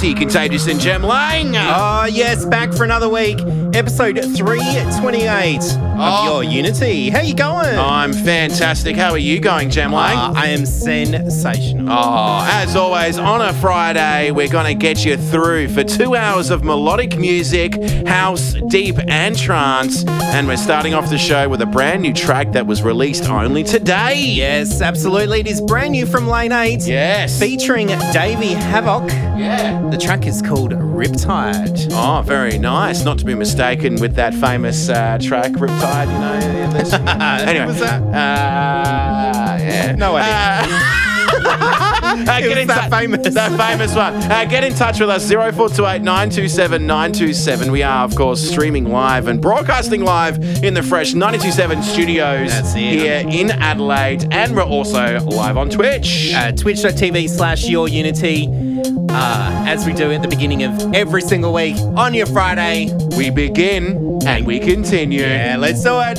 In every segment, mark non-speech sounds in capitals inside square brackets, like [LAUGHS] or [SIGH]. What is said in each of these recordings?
Contagious and Jem Lang. Oh, yes, back for another week. Episode 328 of Oh. your Unity. How you going? I'm fantastic. How are you going, Jem Lang? Uh, I am sensational. Oh, as always, on a Friday, we're going to get you through for two hours of melodic music, house, deep, and trance. And we're starting off the show with a brand new track that was released only today. Yes, absolutely. It is brand new from Lane 8. Yes. Featuring Davey Havok. Yeah. The track is called Riptide. Oh, very nice. Not to be mistaken with that famous uh, track, Riptide, you know. [LAUGHS] anyway. was that? Uh, yeah. No idea. [LAUGHS] Uh, get in that tou- famous. That famous one. Uh, get in touch with us, 0428 927 927. We are, of course, streaming live and broadcasting live in the Fresh 927 studios That's it. here in Adelaide. And we're also live on Twitch. Uh, Twitch.tv slash your Unity. Uh, as we do at the beginning of every single week on your Friday. we begin and we continue. Yeah, let's do it.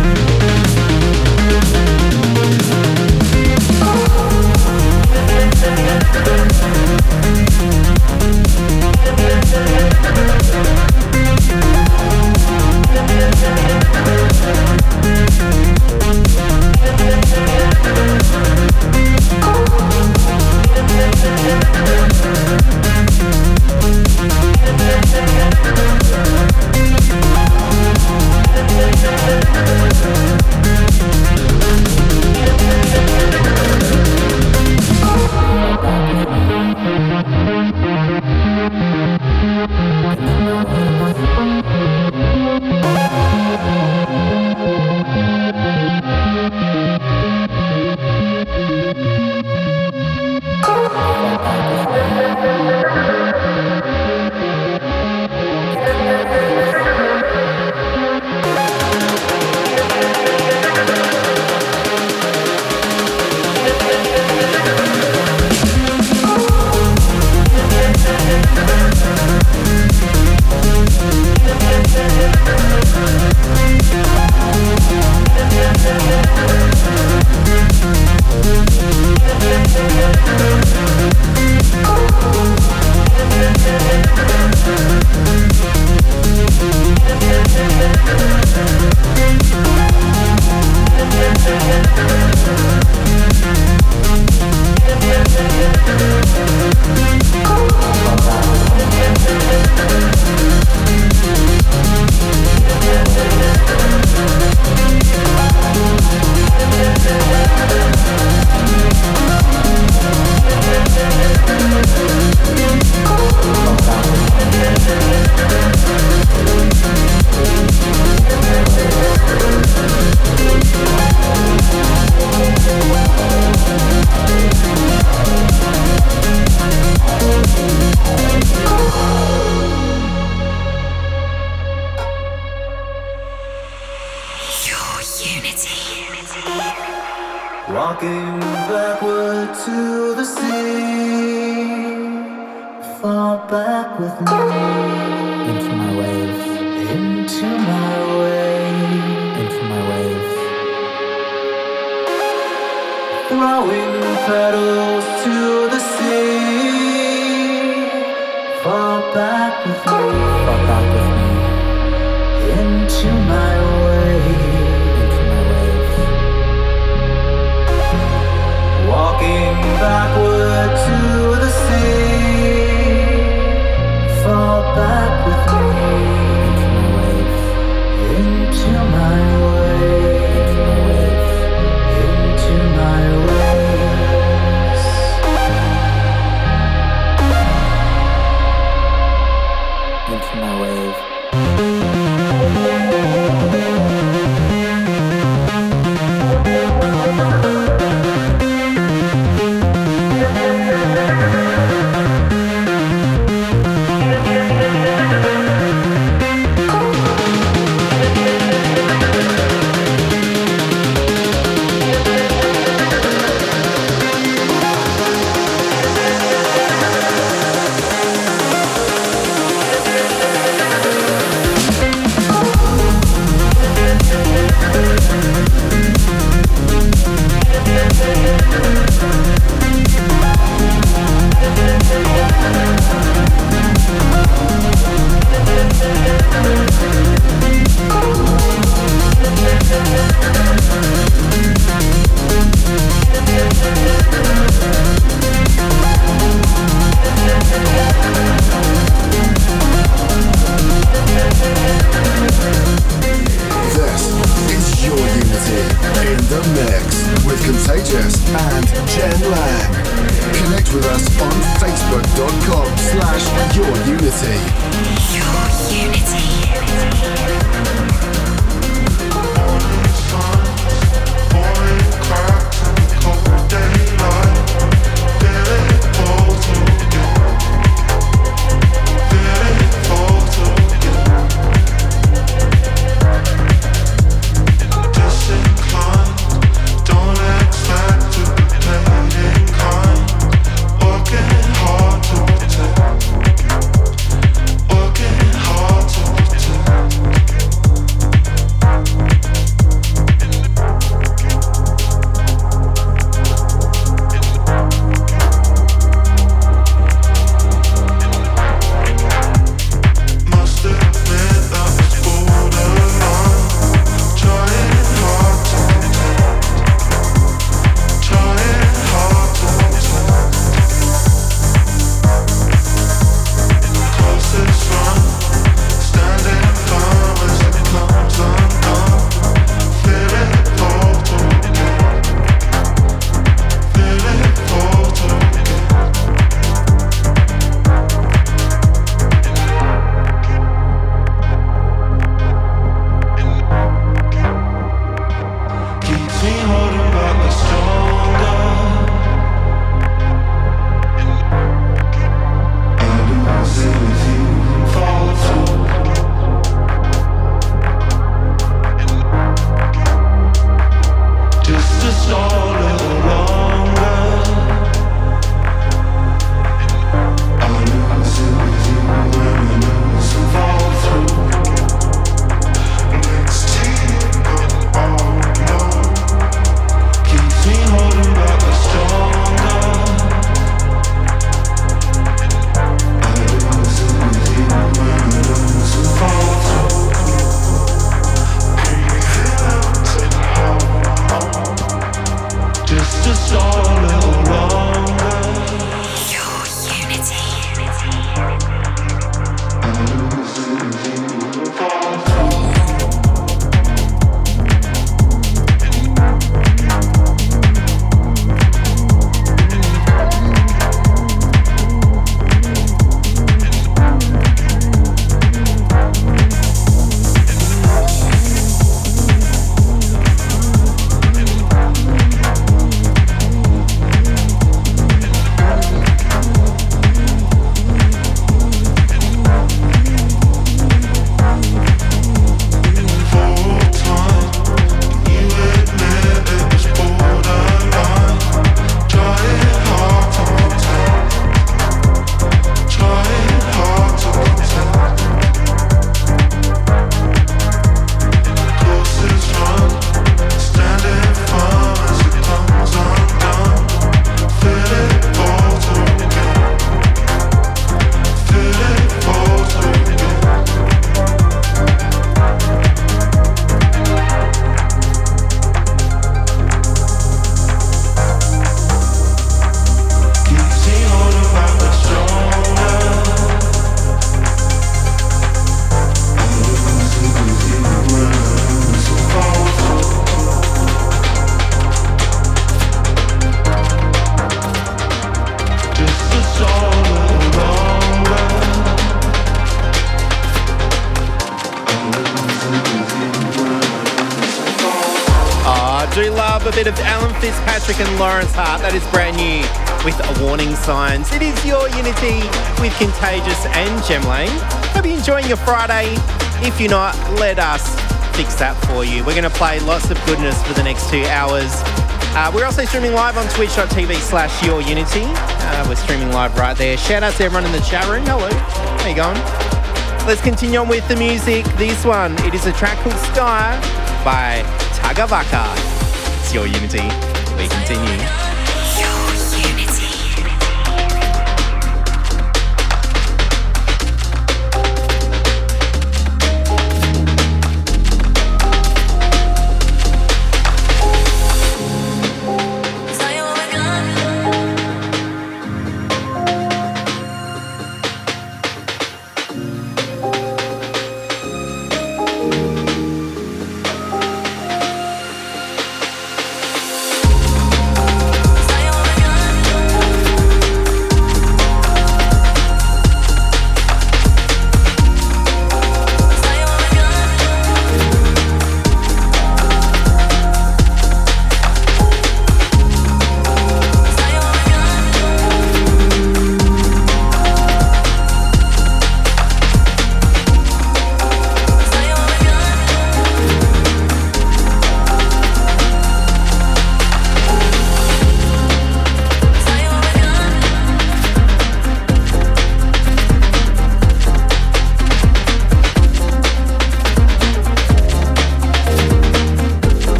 Walking Thank you. Unity with Contagious and Jem Lang. Hope you're enjoying your Friday. If you're not, let us fix that for you. We're going to play lots of goodness for the next two hours. Uh, we're also streaming live on twitch.tv slash your Unity. Uh, we're streaming live right there. Shout out to everyone in the chat room. Hello. How you going? Let's continue on with the music. This one, it is a track called Sky by Tagavaka. It's your Unity. We continue.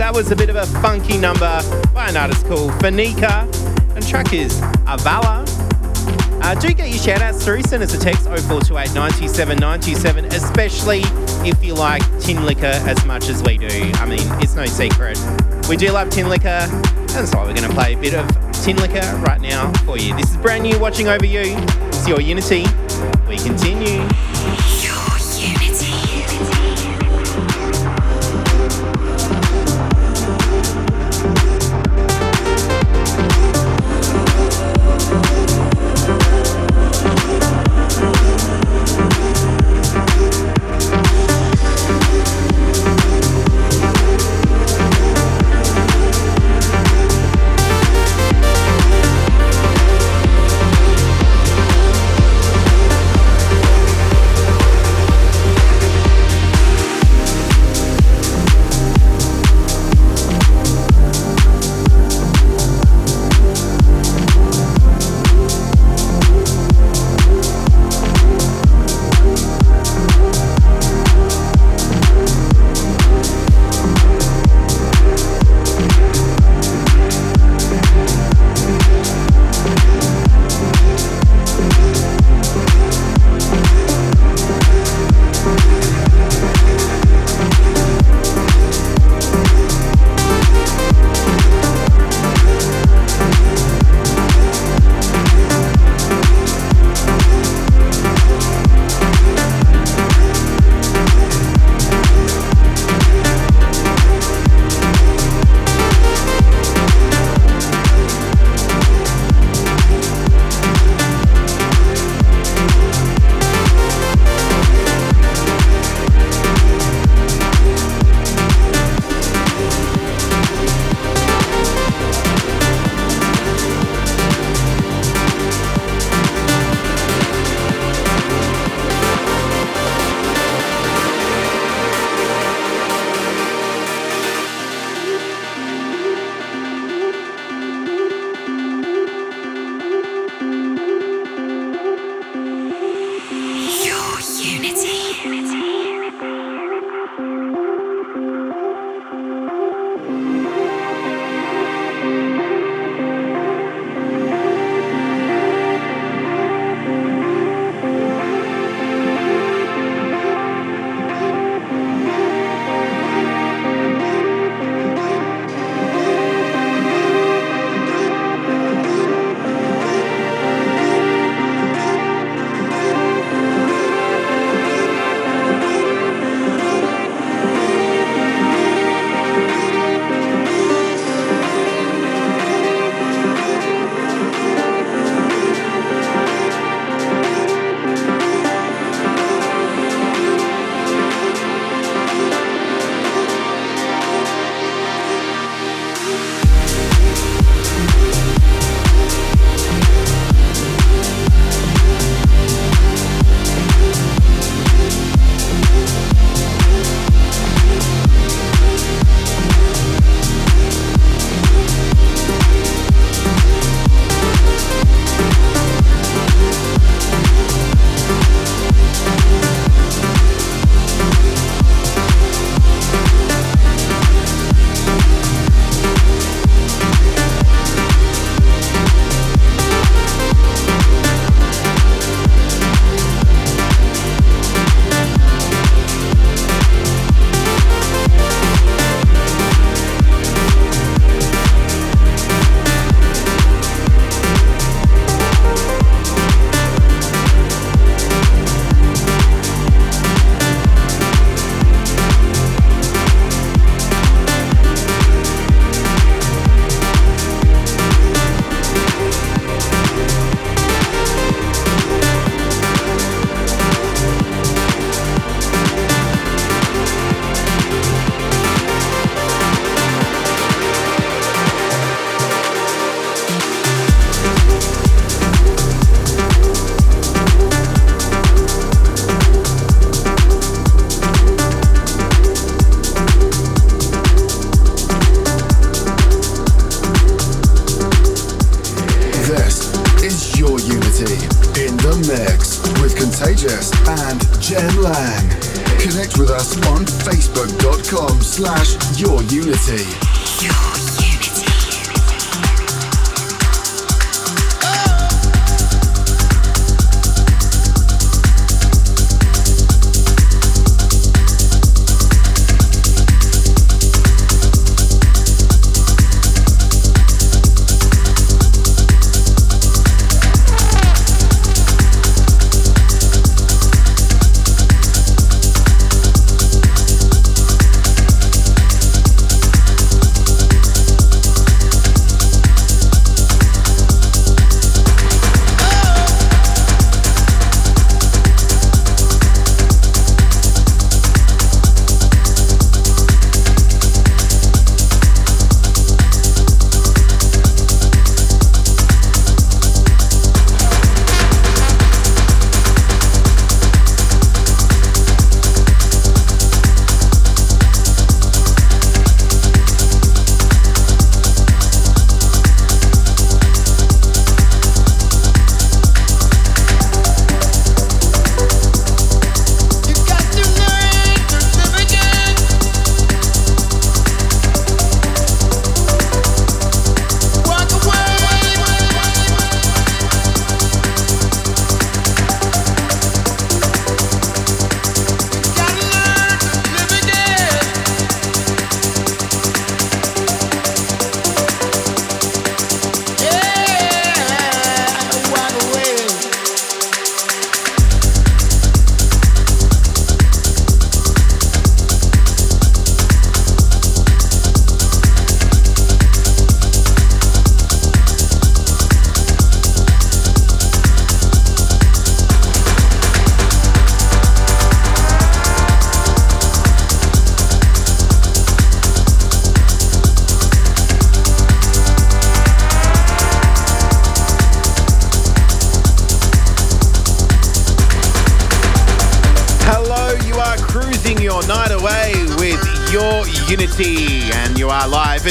That was a bit of a funky number by an artist called Fuenka. And track is Arvala. Uh, do get your shout outs through. Send us a text 0428 97 97, especially if you like Tinlicker as much as we do. I mean, it's no secret. We do love Tinlicker, and why we're going to play a bit of Tinlicker right now for you. This is brand new watching over you. It's your Unity. We continue.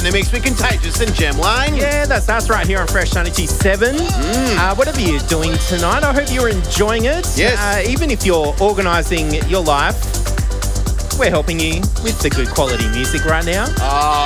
Are makes in the mix with Contagious and Jem Lang. Yeah, that's us right here on Fresh 97. Uh, whatever you're doing tonight, I hope you're enjoying it. Yes. Uh, even if you're organising your life, we're helping you with the good quality music right now.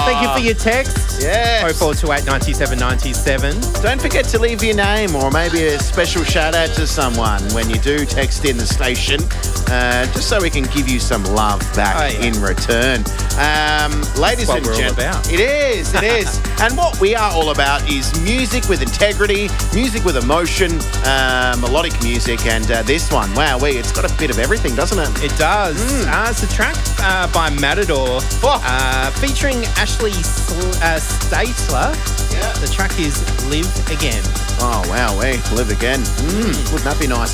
Thank you for your text. Yes. 0428 97 97. Don't forget to leave your name or maybe a special shout out to someone when you do text in the station, uh, just so we can give you some love back Oh, yeah. in return. Um, ladies and we're all gents, about. it is, it is. [LAUGHS] and what we are all about is music with integrity, music with emotion, uh, melodic music, and uh, this one, wow, we, it's got a bit of everything, doesn't it? It does. Uh, it's a track uh, by Matador Oh. uh, featuring Ashley Sl- uh, Stalter. Yeah. The track is Live Again. Oh wow, we live again. Mm, wouldn't that be nice?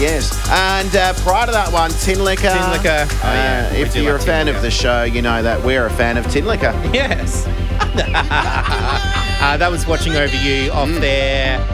Yes. And uh, prior to that one, Tinlicker. Tin Liquor. Oh, yeah. Uh, if you're like a fan of the show, you know that we're a fan of Tinlicker. [LAUGHS] Yes. [LAUGHS] uh, that was watching over you off Mm. their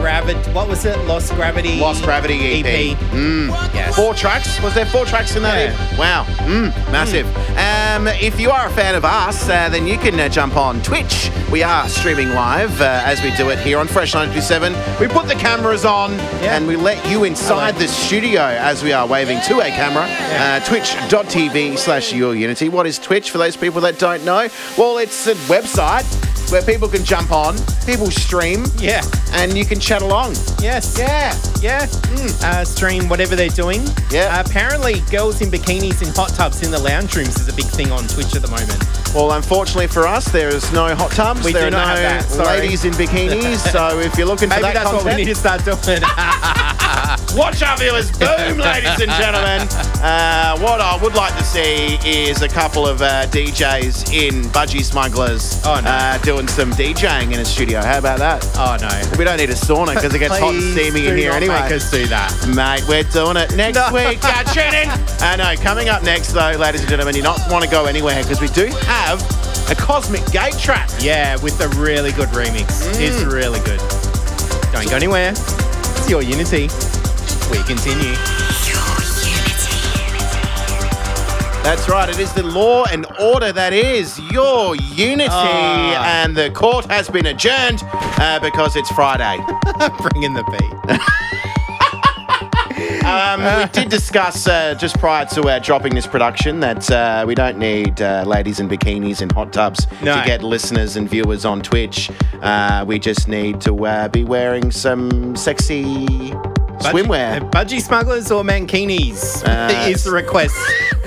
Gravity. What was it? Lost Gravity. Lost Gravity EP. Mm. Yes. Four tracks? Was there four tracks in that? Yeah. Wow. Mm, massive. Um, if you are a fan of us, uh, then you can uh, jump on Twitch. We are streaming live uh, as we do it here on Fresh 927. We put the cameras on Yeah. and we let you inside Hello. the studio as we are waving to a camera. Yeah. Uh, Twitch.tv slash your unity. What is Twitch for those people that don't know? Well, it's a website where people can jump on, people stream, Yeah. and you can chat along. Yes. Yeah. Yeah. Uh, stream whatever they're doing. Yeah. Uh, apparently, girls in bikinis in hot tubs in the lounge rooms is a big thing on Twitch at the moment. Well, unfortunately for us, there is no hot tubs. We there do are not no have that, sorry. ladies in bikinis. so if you're looking for Maybe that that's what we need to start doing. [LAUGHS] [LAUGHS] watch our viewers. Boom, ladies and gentlemen. Uh, what I would like to see is a couple of uh, DJs in Budgie Smugglers Oh, no. uh, doing some DJing in a studio. How about that? oh no. We don't need a sauna because it gets hot and steamy in here anyway. Make us do that. Mate, we're doing it next No. week. [LAUGHS] Uh, tune in. I know. Coming up next, though, ladies and gentlemen, you not want to go anywhere because we do have a Cosmic Gate track. Yeah, with a really good remix. Mm. It's really good. Don't go anywhere. Your Unity. We continue. Your unity. That's right. It is the law and order that is your unity, Ah. and the court has been adjourned uh, because it's Friday. [LAUGHS] Bring in the beat. [LAUGHS] Um, we did discuss uh, just prior to uh, dropping this production that uh, we don't need uh, ladies in bikinis and hot tubs No. to get listeners and viewers on Twitch. Uh, we just need to uh, be wearing some sexy swimwear. Budgie, budgie smugglers or mankinis is the request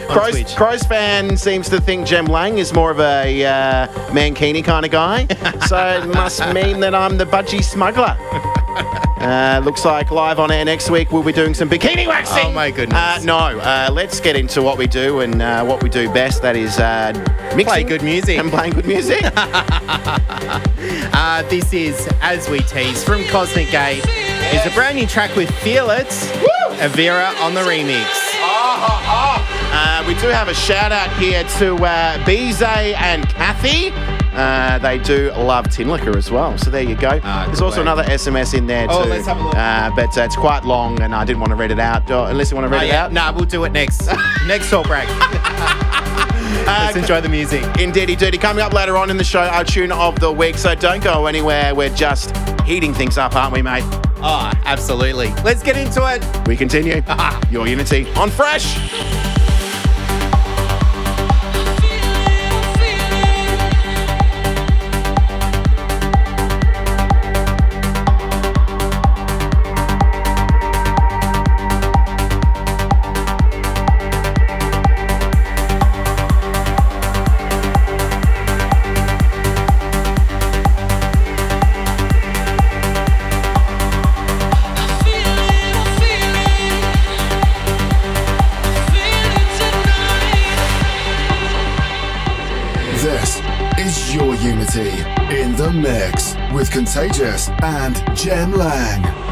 Crows, Crows fan seems to think Jem Lang is more of a uh, mankini kind of guy, [LAUGHS] so it must mean that I'm the budgie smuggler. Uh, looks like live on air next week we'll be doing some bikini waxing. Oh, my goodness. Uh, no, uh, let's get into what we do and uh, what we do best. That is uh, mixing Play good music. and playing good music. [LAUGHS] Uh, this is As We Tease from Cosmic Gate. It's a brand new track with Feel It, Avira on the remix. Uh, we do have a shout out here to uh, Bize and Kathy. Uh, they do love Tinlicker as well. So there you go. Ah, There's also way. another SMS in there too. Oh, let's have a look. Uh, but uh, it's quite long and I didn't want to read it out. Uh, unless you want to read Oh, it yeah. out. Nah, we'll do it next. [LAUGHS] next talk break. [LAUGHS] Let's enjoy the music. Indeedy Dirty. Coming up later on in the show, our tune of the week. So don't go anywhere. We're just heating things up, aren't we, mate? Oh, absolutely. Let's get into it. We continue. [LAUGHS] Your Unity on Fresh. Contagious and Jem Lang.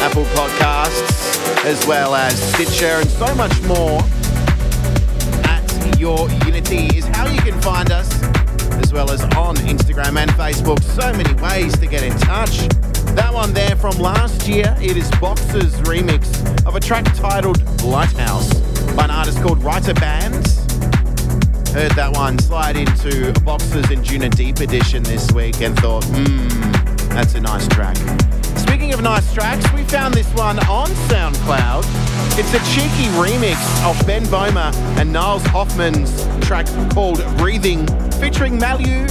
Apple Podcasts, as well as Stitcher, and so much more. At Your Unity is how you can find us, as well as on Instagram and Facebook. So many ways to get in touch. That one there from last year, it is Boxer's remix of a track titled Lighthouse by an artist called Writer Bands. Heard that one slide into Box's and Juna Deep edition this week and thought, hmm, that's a nice track. Speaking of nice tracks, we found this one on SoundCloud. It's a cheeky remix of Ben Bohmer and Nils Hoffmann's track called Breathing, featuring Malou.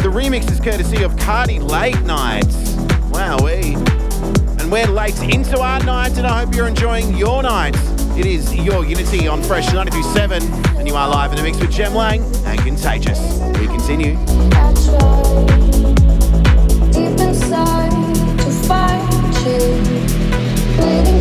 The remix is courtesy of Cardi Late Nights. Wowee. And we're late into our night, and I hope you're enjoying your night. It is your Unity on Fresh 927, and you are live in the mix with Jem Lang and Contagious. We continue. Thank you.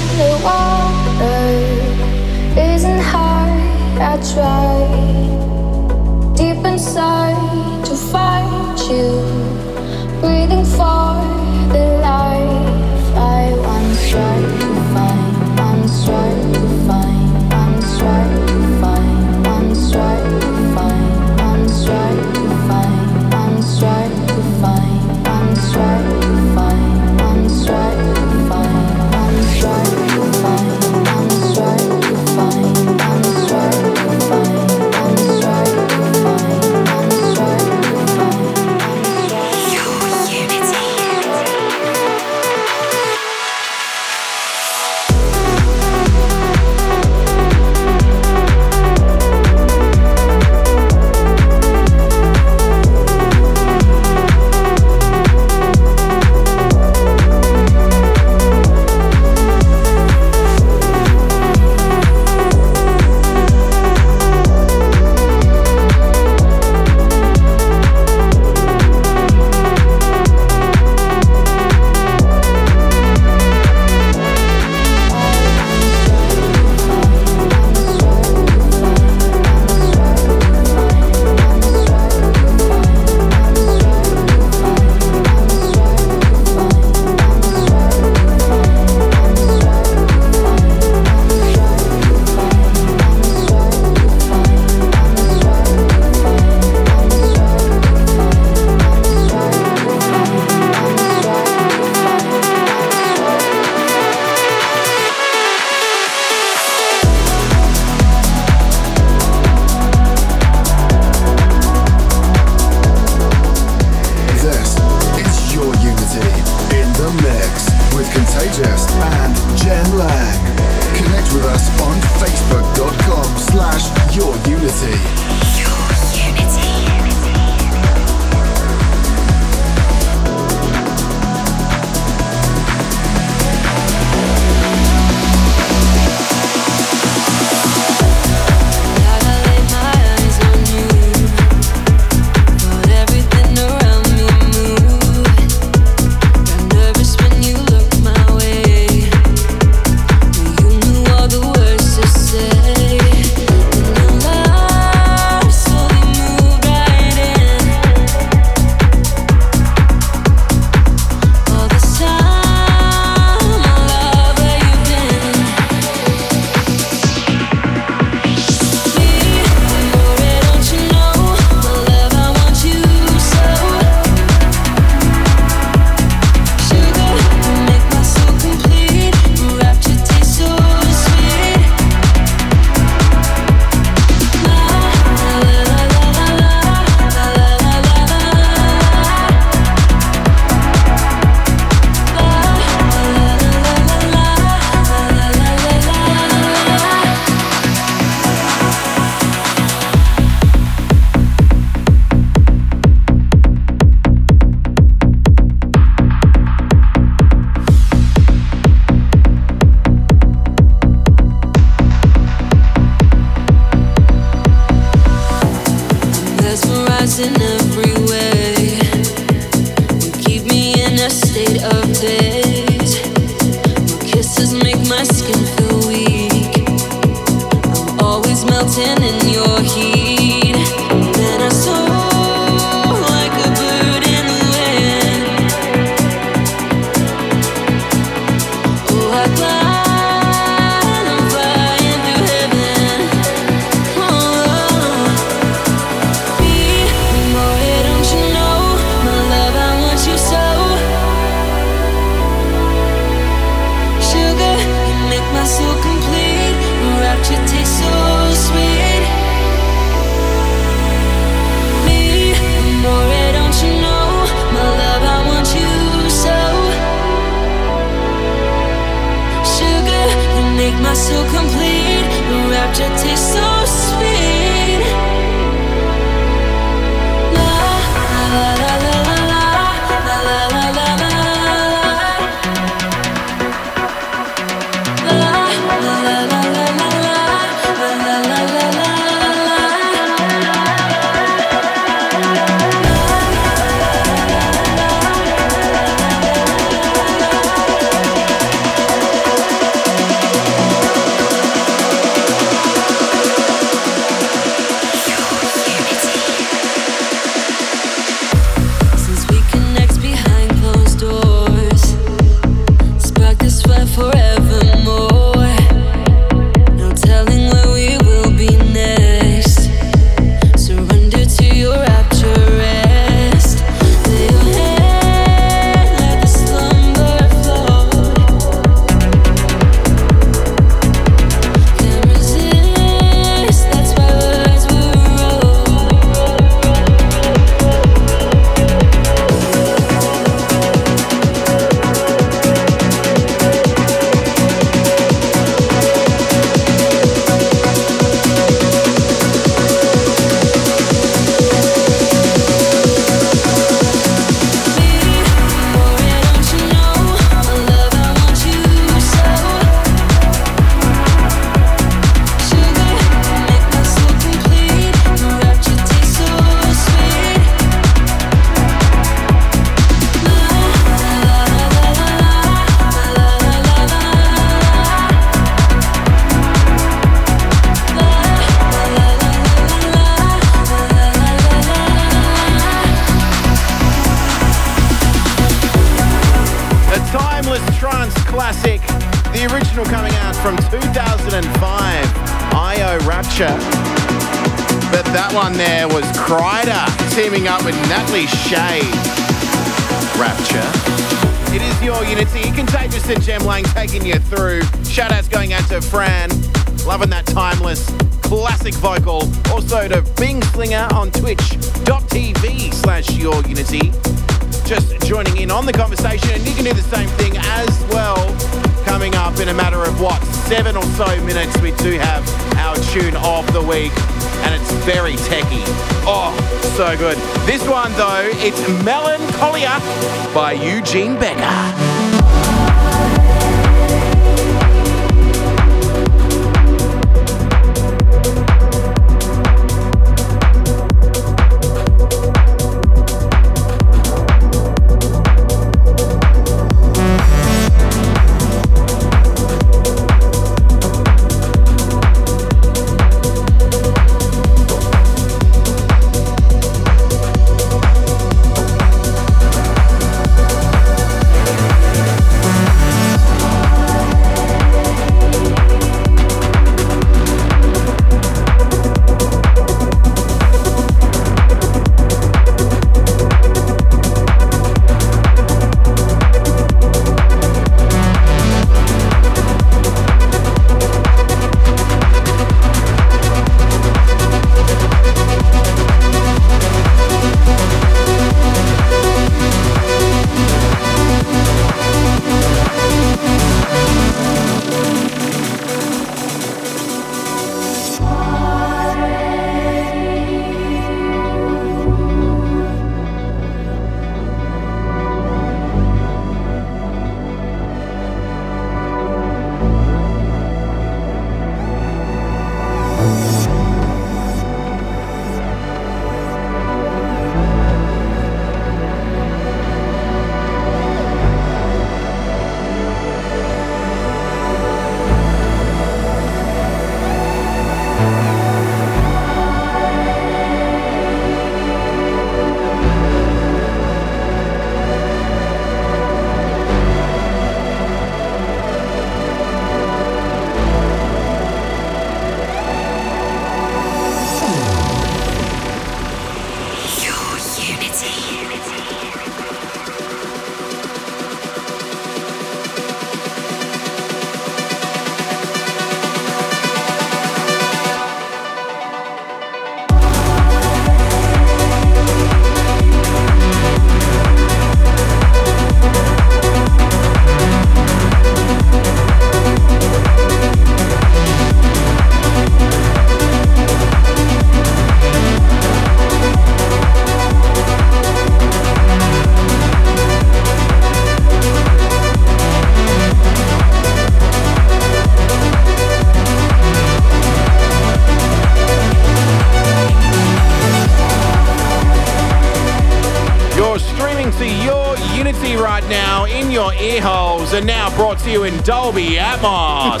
Dolby Atmos.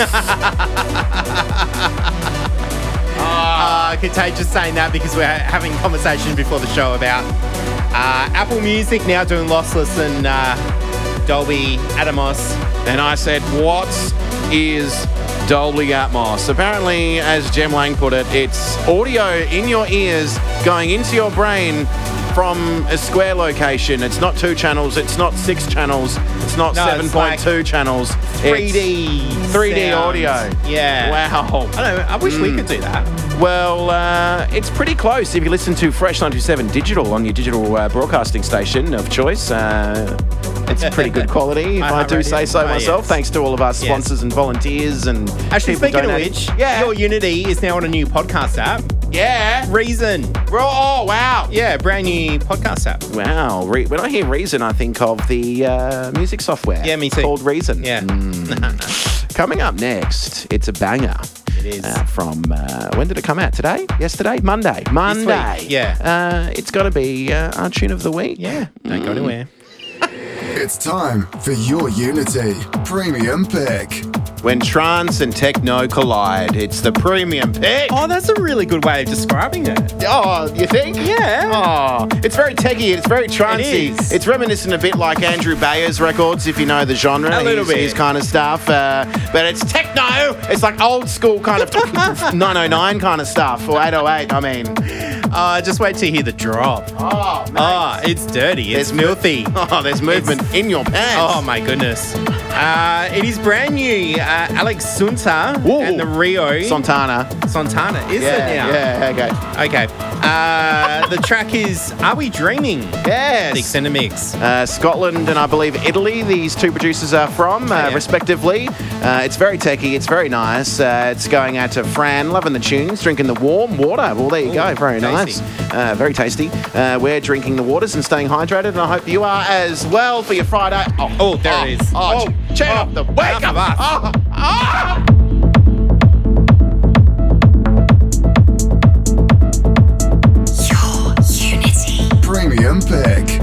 Uh, [LAUGHS] Contagious saying that because we're having conversation before the show about uh, Apple Music now doing lossless and uh, Dolby Atmos. and I said, What is Dolby Atmos? Apparently, as Jem Lang put it, it's audio in your ears going into your brain from a square location. It's not two channels, it's not six channels, it's not No, 7.2 like channels. 3D. 3D sound. audio. Yeah. Wow. I don't know. I wish we could do that. Well, uh, it's pretty close. If you listen to Fresh 927 Digital on your digital uh, broadcasting station of choice, uh, it's pretty good [LAUGHS] quality, if I do iHeartRadio. say so Oh, myself. yes. Thanks to all of our sponsors and volunteers and Actually, speaking donating. of which, yeah, Your Unity is now on a new podcast app. yeah. Reason. Bro, oh wow, Yeah, brand new podcast app. wow. Re- when I hear Reason, I think of the uh, music software. Yeah, me too. Called Reason. Yeah. [LAUGHS] Coming up next, it's a banger. It is. Uh, from uh, when did it come out? Today? Yesterday? Monday? Monday. yeah. Uh, it's got to be uh, our tune of the week. yeah, don't go anywhere. It's time for your Unity Premium Pick. When trance and techno collide, it's the premium pick. Oh, that's a really good way of describing it. Oh, you think? Yeah. Oh, it's very techy. It's very trancey. is. It's reminiscent a bit like Andrew Bayer's records, if you know the genre. A little his, bit. His kind of stuff. Uh, but it's techno. It's like old school kind of [LAUGHS] 909 kind of stuff, or 808. I mean, Uh, just wait till you hear the drop. oh, mate. Oh, it's dirty. It's There's mo- filthy. [LAUGHS] Oh, there's movement in your pants. Oh my goodness. Uh, it is brand new. Uh, Alex Sonata and the Rio Santana. Santana, is Yeah, it now? yeah, okay. Okay. Uh, the track is Are We Dreaming? Yes. Six in a mix. Uh, Scotland and I believe Italy, these two producers are from, uh, yeah. respectively. Uh, it's very techy, it's very nice. Uh, it's going out to Fran, loving the tunes, drinking the warm water. Well, there you go, very tasty. nice. Uh, very tasty. Uh, we're drinking the waters and staying hydrated, and I hope you are as well for your Friday. Oh, Oh, there it is. Oh, Oh, check oh, up the wake up. of us. Oh, oh. Premium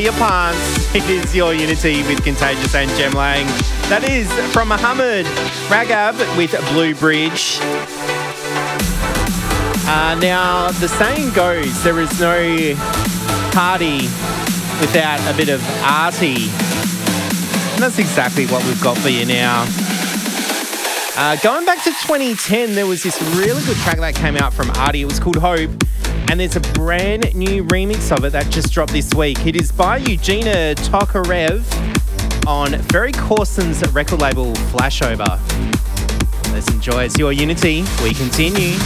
your pants. It is your Unity with Contagious and Jem Lang. That is from Mohamed Ragab with Blue Bridge. Uh, now, the saying goes there is no party without a bit of arty. And that's exactly what we've got for you now. Uh, going back to 2010, there was this really good track that came out from ARTY. It was called Hope. And there's a brand new remix of it that just dropped this week. It is by Eugenia Tokarev on Ferry Corsten's record label Flashover. Let's enjoy. It's your Unity. We continue.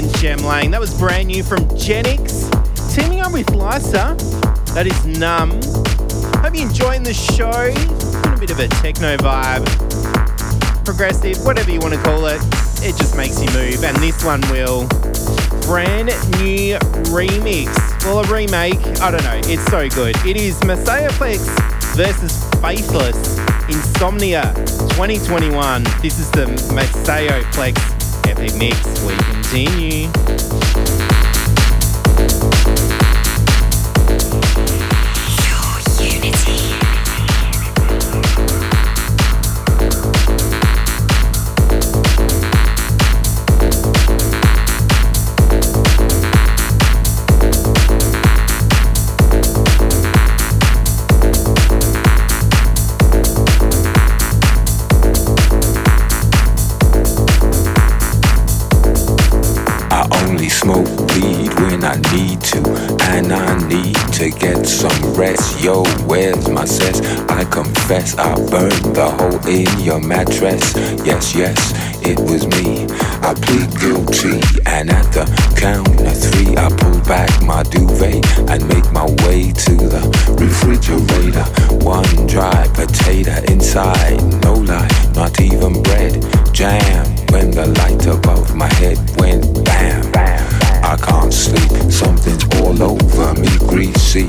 And Jem Lang. That was brand new from Genix, teaming up with Lyca. That is Numb. Hope you're enjoying the show. A bit of a techno vibe, progressive, whatever you want to call it. it just makes you move, and this one will. Brand new remix. Well, a remake. I don't know. It's so good. It is Maceo Plex versus Faithless Insomnia 2021. This is the Maceo Plex Epic Mix. We continue. Yo, where's my cess? I confess I burned the hole in your mattress. Yes, yes, it was me. I plead guilty, and at the count of three, I pull back my duvet and make my way to the refrigerator. One dry potato inside, no lie, not even bread. Jam when the light above my head went bam. I can't sleep, something's all over me, greasy.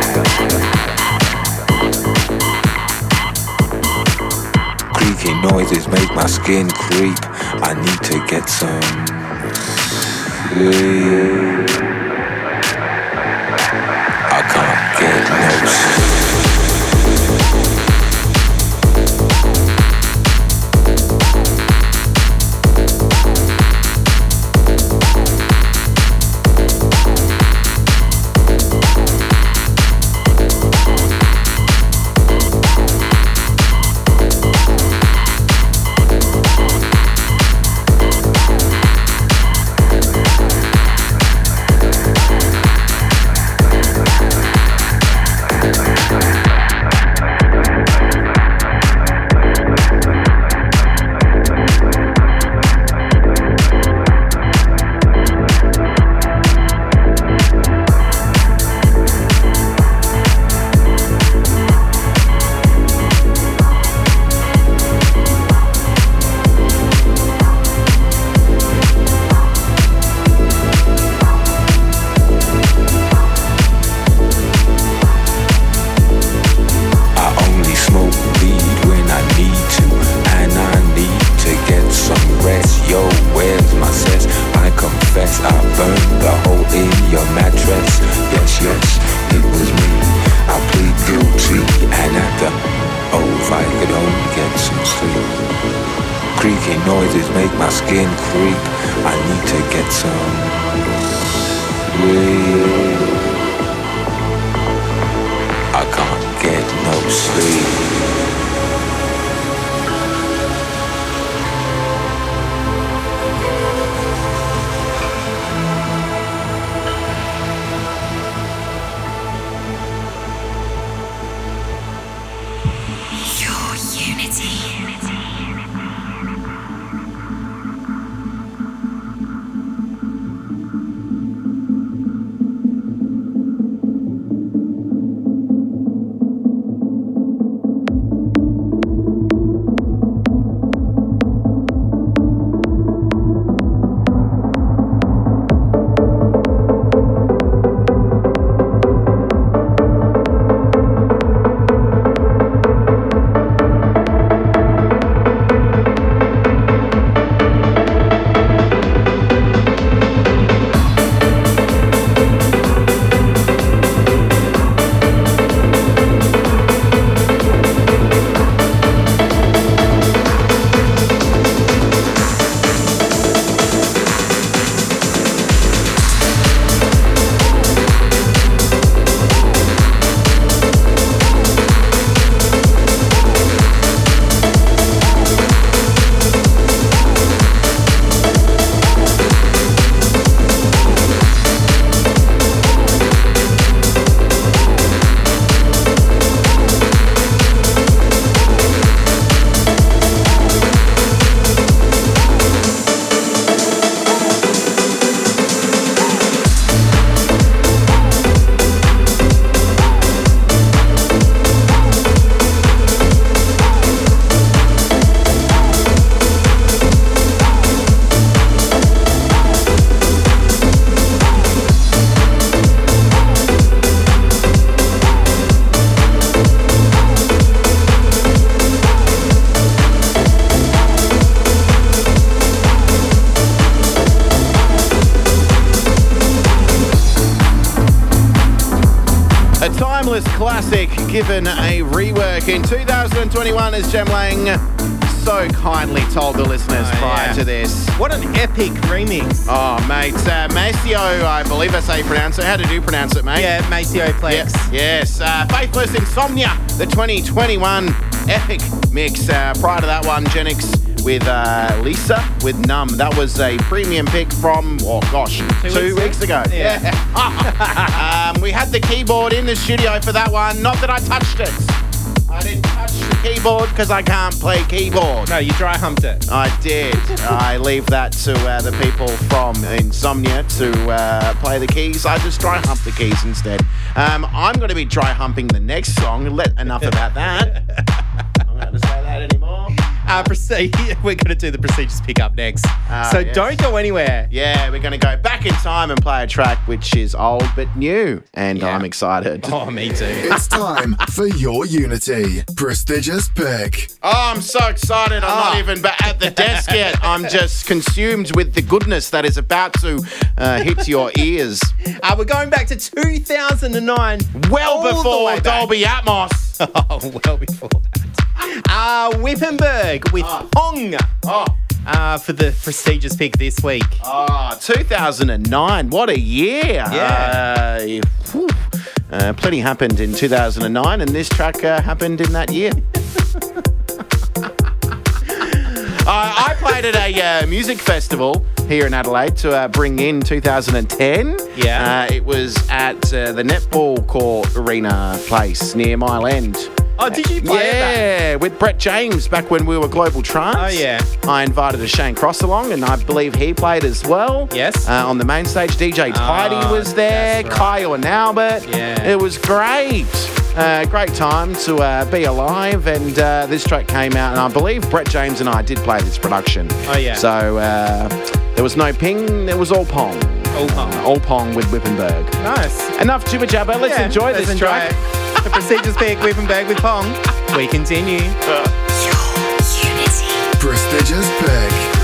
noises make my skin creep. I need to get some sleep. Given a rework in 2021 as Jem Lang so kindly told the listeners Oh, prior yeah. to this. What an epic remix. Oh, mate, uh, Maceo, I believe that's how you pronounce it. How did you pronounce it, mate? Yeah, Maceo Plex. Yes, yes. Uh, Faithless Insomnia, the 2021 epic mix. Uh, prior to that one, Genix with uh, Lyca with Numb. That was a premium pick from, oh gosh, two, weeks weeks ago. Yeah. [LAUGHS] um, we had the keyboard in the studio for that one. Not that I touched it. I didn't touch the keyboard because I can't play keyboard. No, you dry humped it. I did. I leave that to uh, the people from Insomnia to uh, play the keys. I just dry hump the keys instead. Um, I'm going to be dry humping the next song. Let enough about that. [LAUGHS] Uh, proceed. [LAUGHS] We're going to do the procedures pick up next. Ah, so yes. don't go anywhere. Yeah, we're going to go back in time and play a track which is old but new, and Yeah. I'm excited. [LAUGHS] Oh, me too. It's time for your Unity prestigious pick. Oh, I'm so excited. I'm not Ah. even ba- at the desk yet. I'm just consumed with the goodness that is about to uh, hit your [LAUGHS] ears. Uh, we're going back to 2009. Well before. Dolby Atmos. Oh, well before that. [LAUGHS] Uh, Wippenberg with Oh, uh, for the prestigious pick this week. oh, 2009. What a year. Yeah. Uh. Uh, plenty happened in 2009, and this track uh, happened in that year. [LAUGHS] Uh, I played at a uh, music festival here in Adelaide to uh, bring in 2010. Yeah. Uh, it was at uh, the netball court arena place near Mile End. Oh, did you play? Yeah, with Brett James back when we were Global Trance. Oh, yeah. I invited a Shane Cross along, and I believe he played as well. Yes. Uh, on the main stage, DJ Tidy Oh, was there, right. Kyle and Albert. Yeah. It was great. Uh, great time to uh, be alive, and uh, this track came out, and I believe Brett James and I did play this production. Oh, yeah. So uh, there was no ping, there was all pong. Oh, Pong. With Wippenberg. Nice. Enough jibber jabber. Let's Yeah, enjoy let's this enjoy track. it. The prestigious pick, Wippenberg with Pong. We continue. Your unity. Prestigious pick.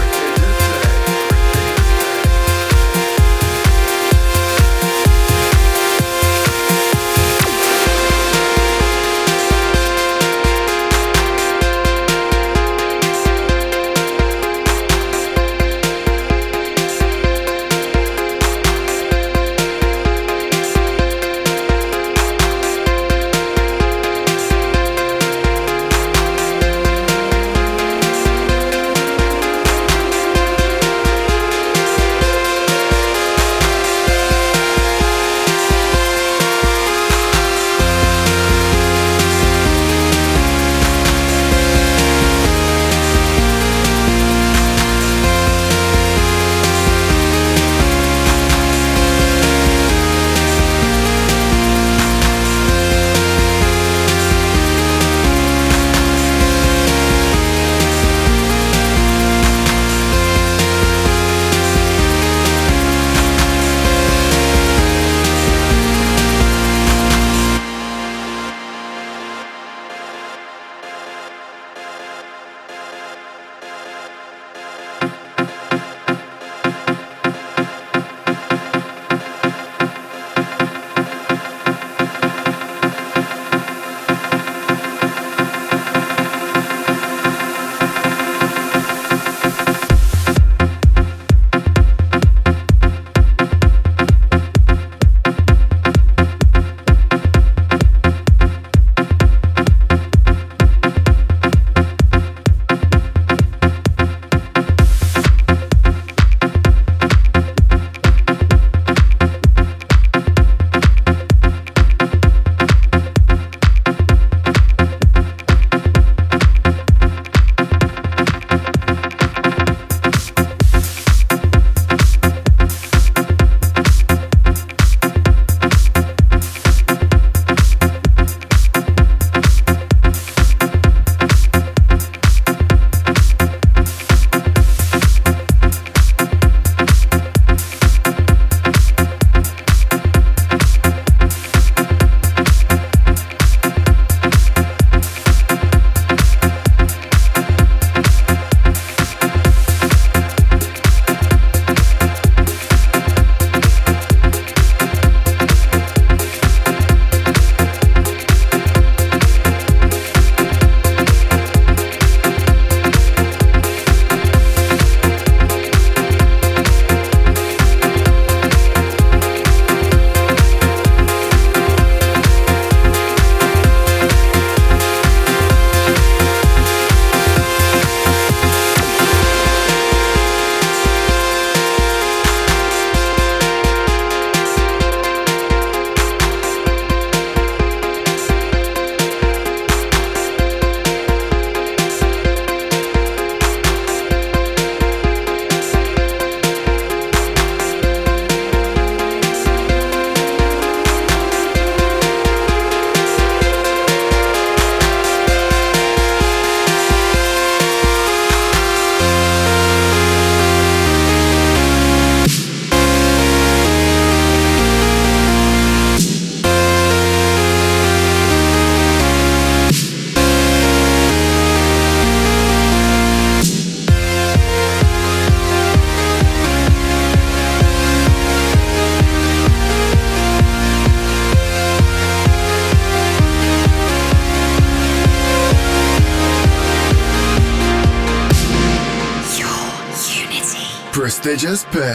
Prestigious pick.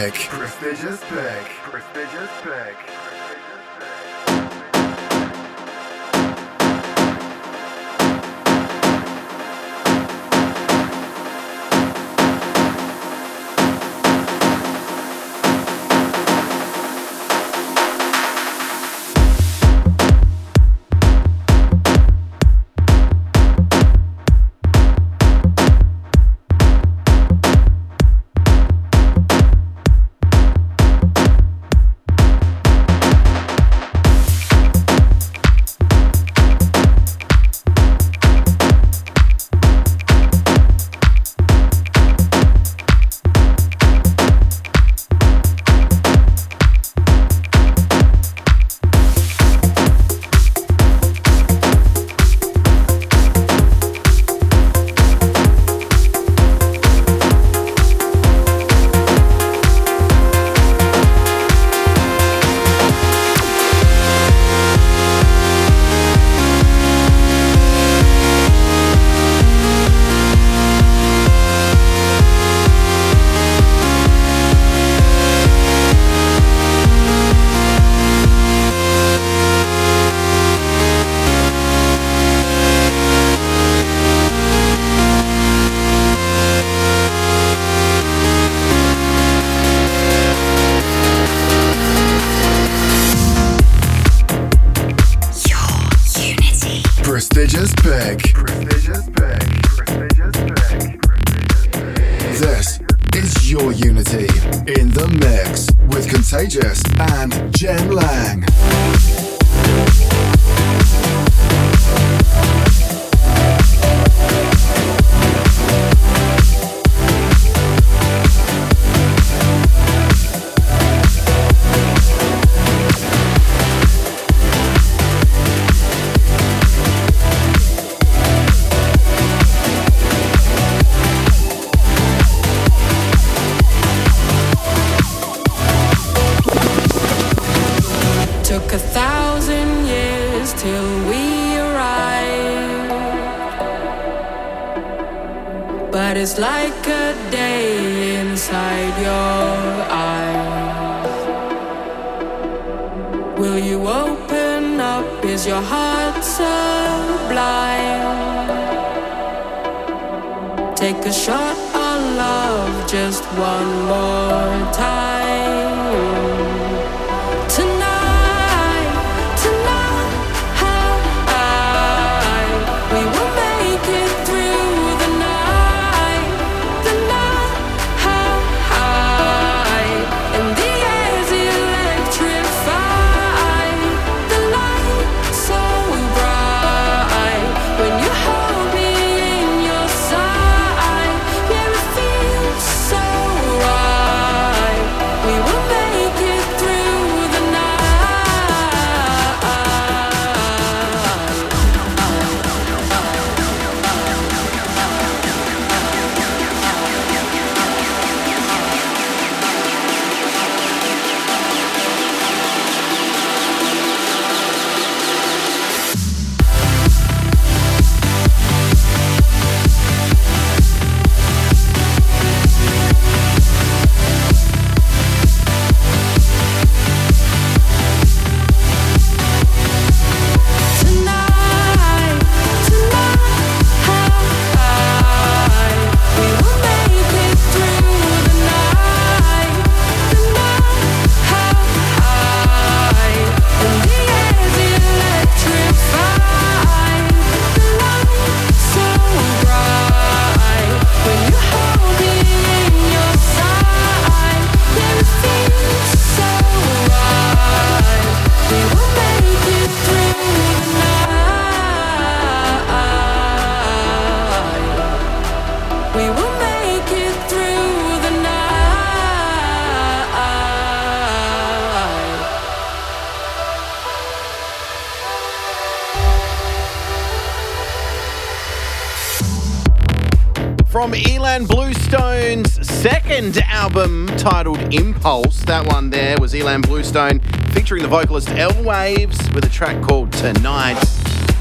Album titled Impulse. That one there was Ilan Bluestone featuring the vocalist El Waves with a track called Tonight.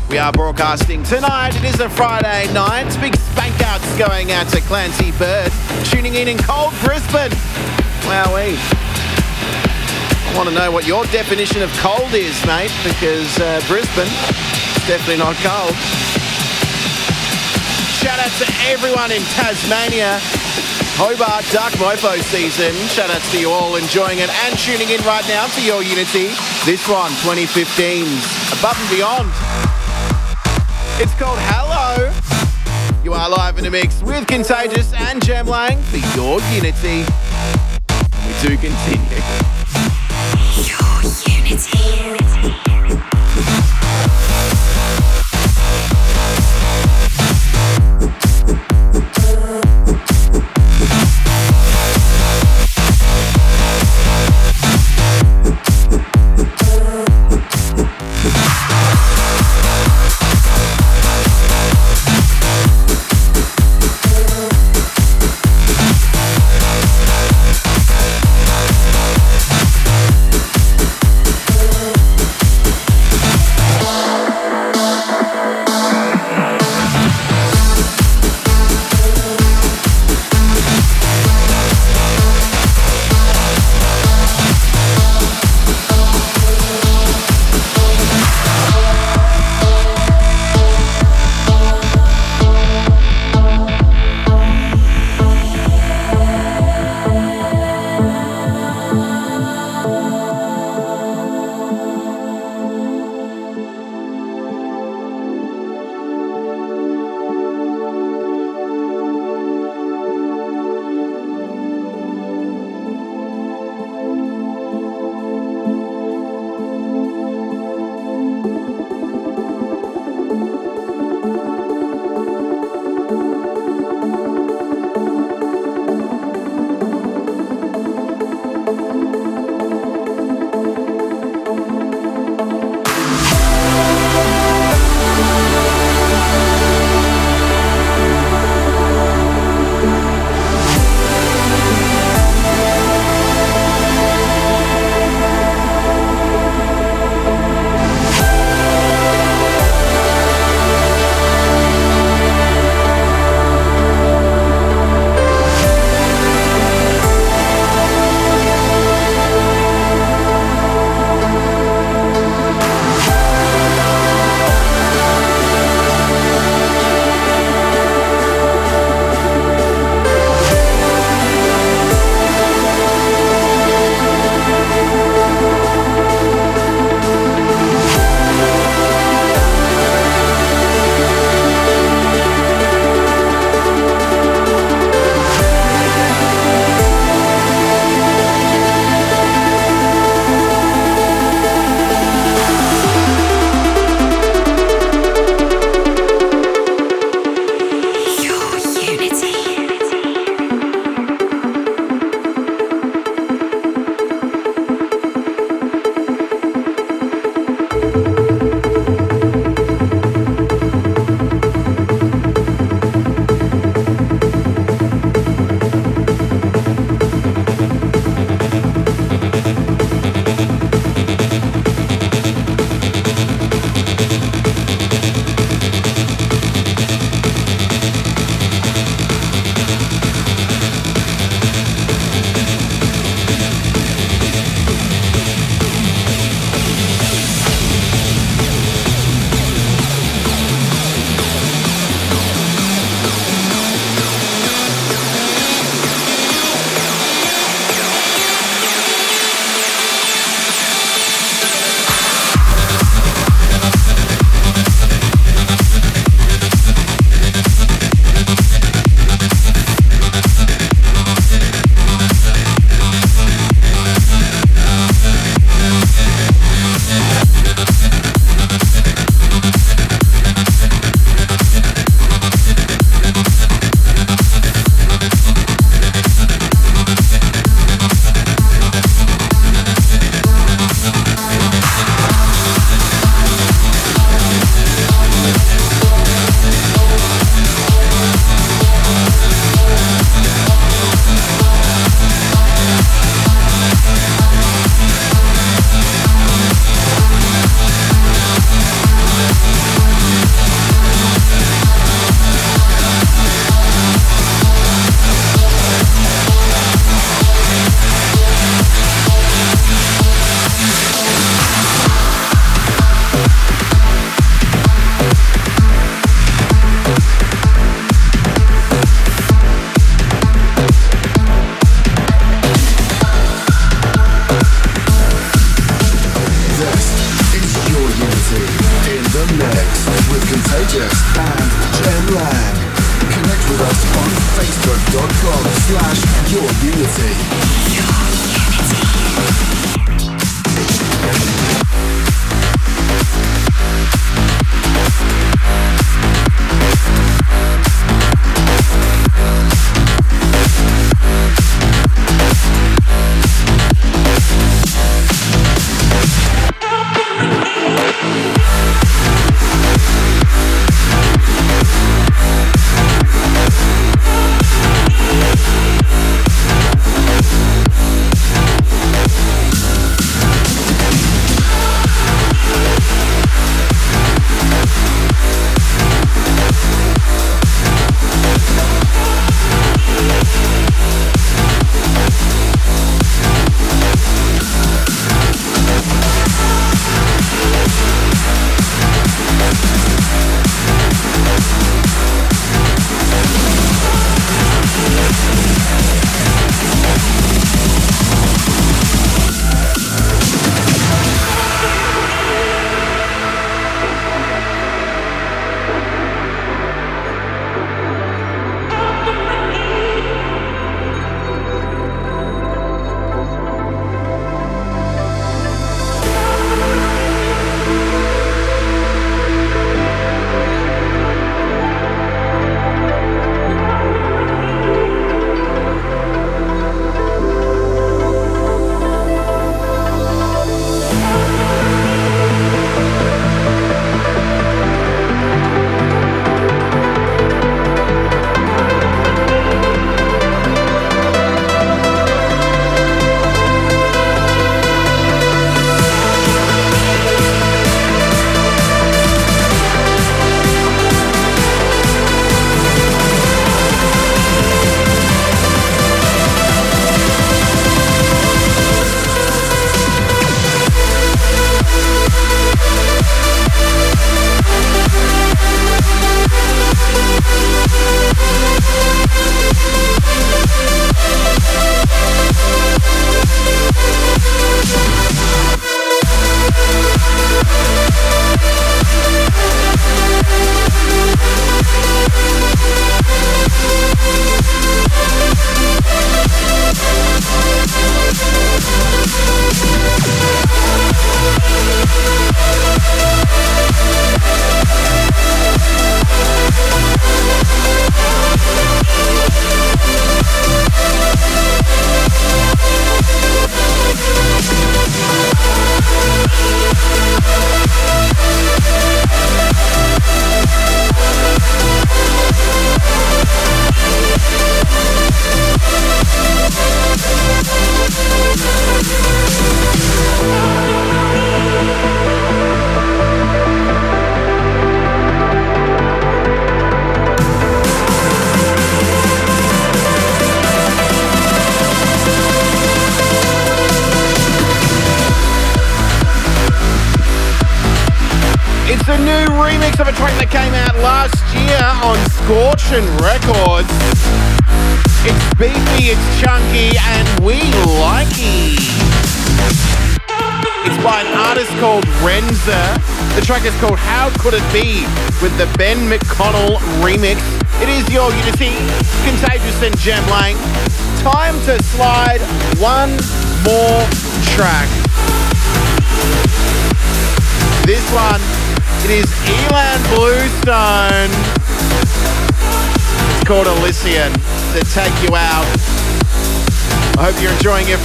We are broadcasting tonight. It is a Friday night. Big spank outs going out to Clancy Bird, tuning in in cold Brisbane. Wowee. I want to know what your definition of cold is, mate, because uh, Brisbane is definitely not cold. Shout out to everyone in Tasmania. Hobart Dark Mofo season. Shout outs to you all enjoying it and tuning in right now to your Unity. This one, 2015's Above and Beyond. It's called Hello. You are live in a mix with Contagious and Jem Lang for your Unity. We do continue. Your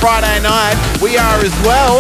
Friday night. We are as well.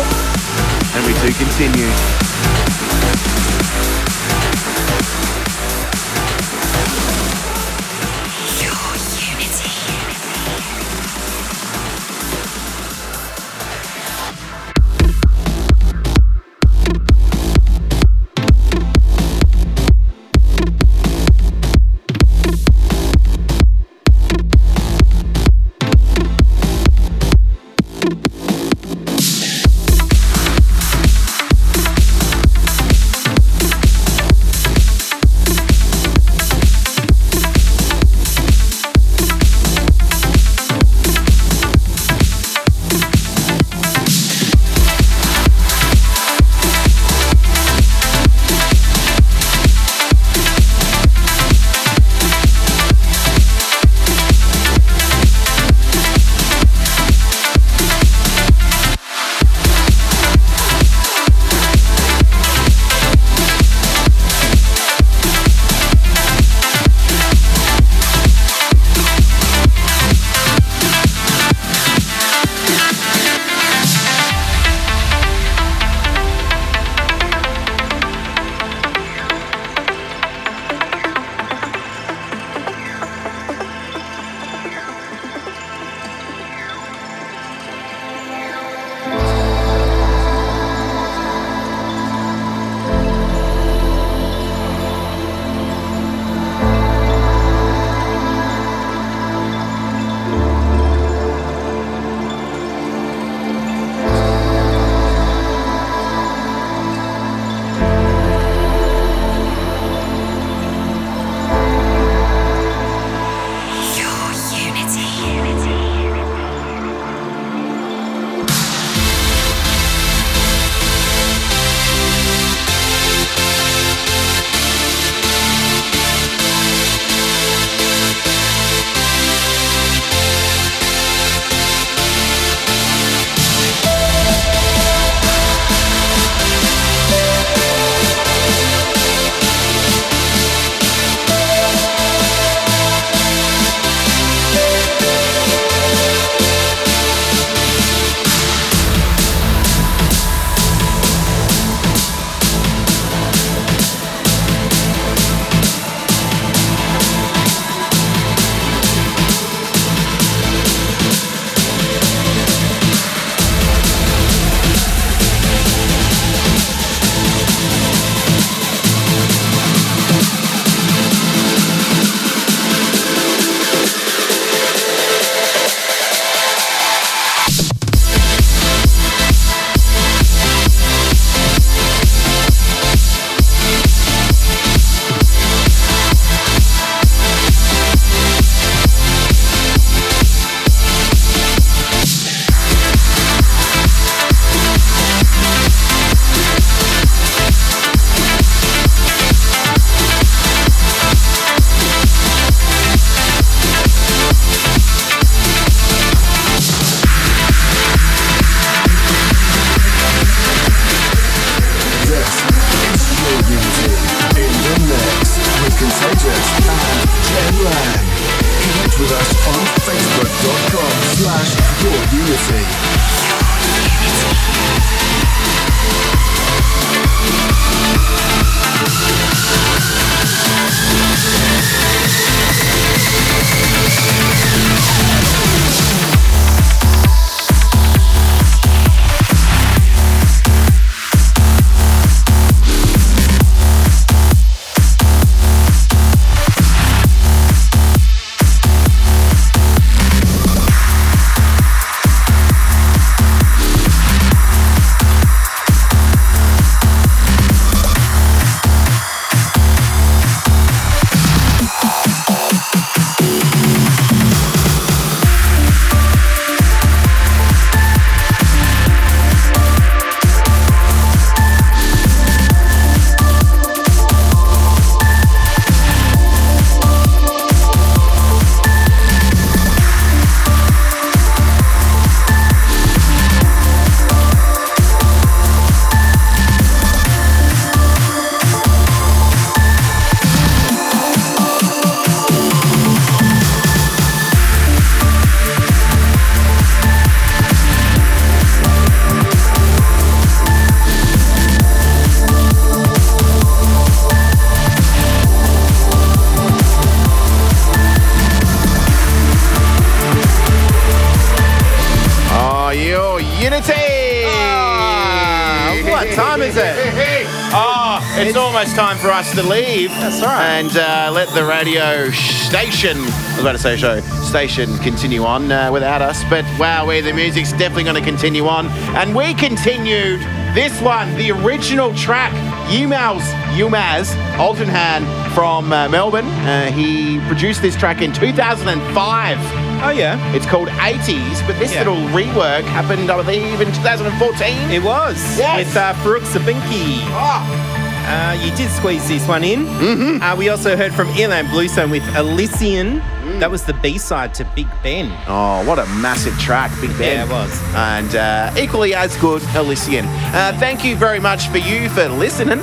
For us to leave. That's right. And uh, let the radio station, I was about to say show, station continue on uh, without us. But wow, we the music's definitely going to continue on. And we continued this one, the original track, Umaz, Umaz, Altanhan from uh, Melbourne. Uh, he produced this track in 2005. Oh, yeah. It's called 80s, but this Yeah. little rework happened, I believe, in 2014. It was. Yes. With uh, Faruk Sabanci. Oh, Uh, you did squeeze this one in. Mm-hmm. Uh, we also heard from Ilan Bluestone with Elysian. Mm. That was the B-side to Big Ben. Oh, what a massive track, Big Ben. Yeah, it was. And uh, equally as good, Elysian. Uh, thank you very much for you for listening.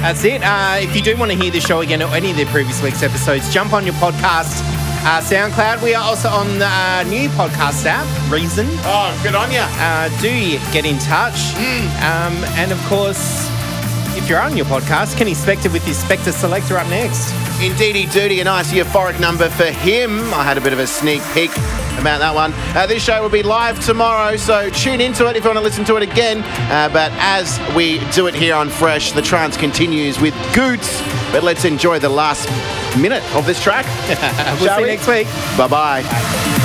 That's it. Uh, if you do want to hear the show again or any of the previous week's episodes, jump on your podcast. Uh, SoundCloud. We are also on the uh, new podcast app, Reason. Oh, good on you. Uh, do get in touch. Mm. Um, and of course, if you're on your podcast, Kenny Spector with his Spector Selector up next. Indeedy Duty, a nice euphoric number for him. I had a bit of a sneak peek about that one. Uh, this show will be live tomorrow, so tune into it if you want to listen to it again. Uh, but as we do it here on Fresh, the trance continues with Goots. But let's enjoy the last minute of this track. [LAUGHS] We'll see you we? next week. Bye bye.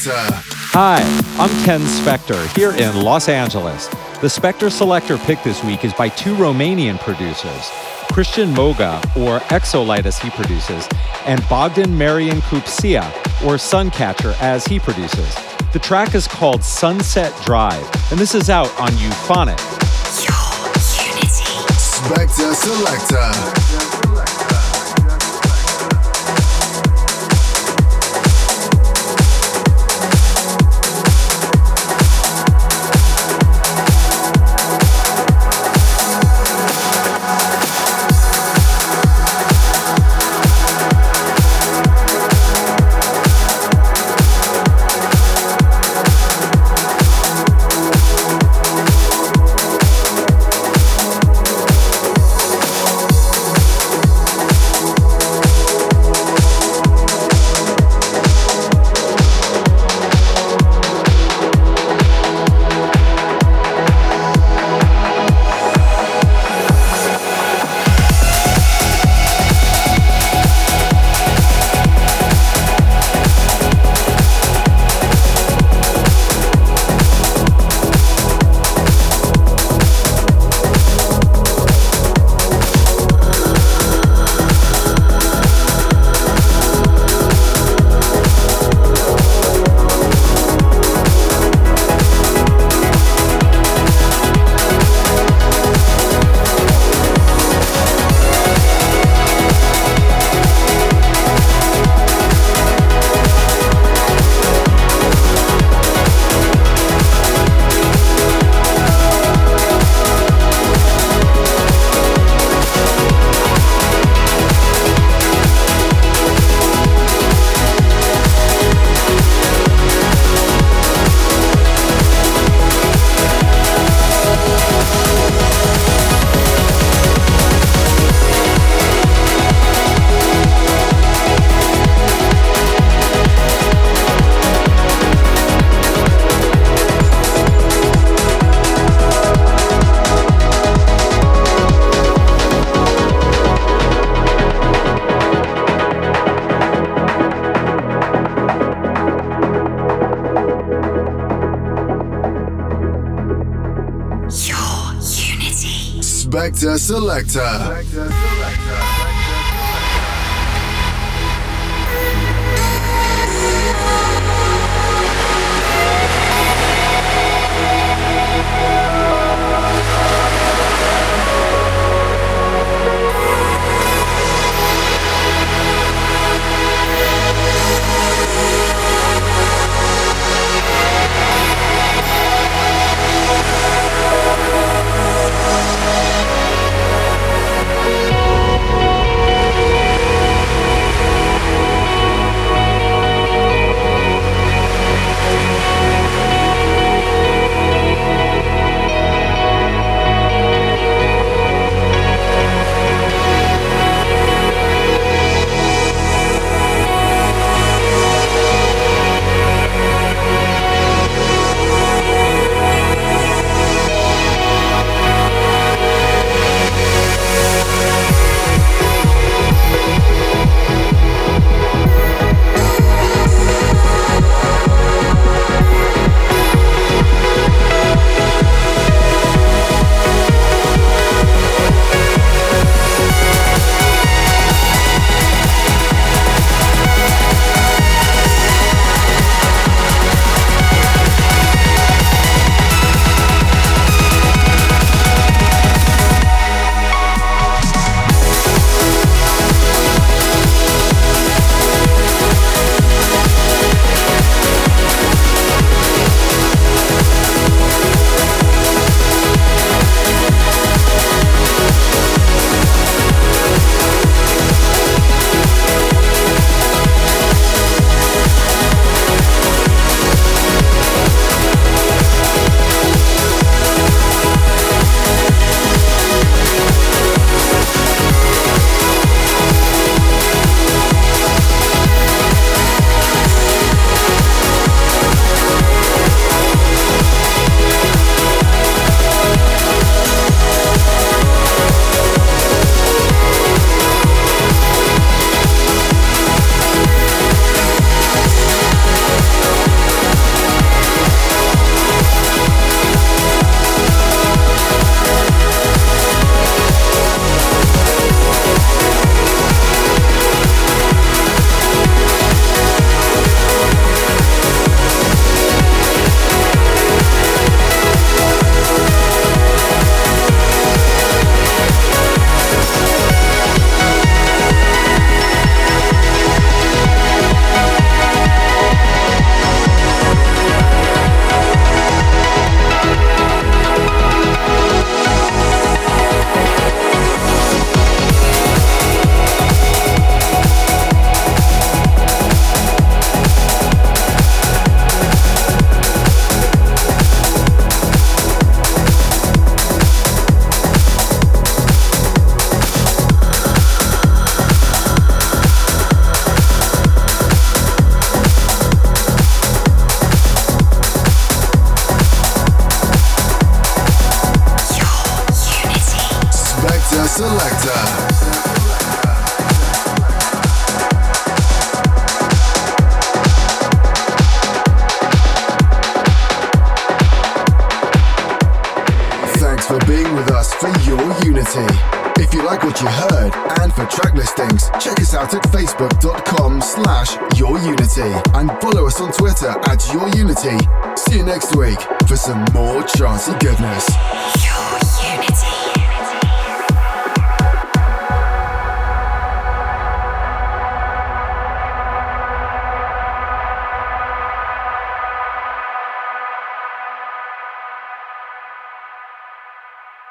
Selector. Uh, Hi, I'm Ken Spector here in Los Angeles. The Spector Selector pick this week is by two Romanian producers, Christian Moga, or Exolight as he produces, and Bogdan Marian Kupsia, or Suncatcher as he produces. The track is called Sunset Drive, and this is out on Euphonic. Spector Selector. Selector.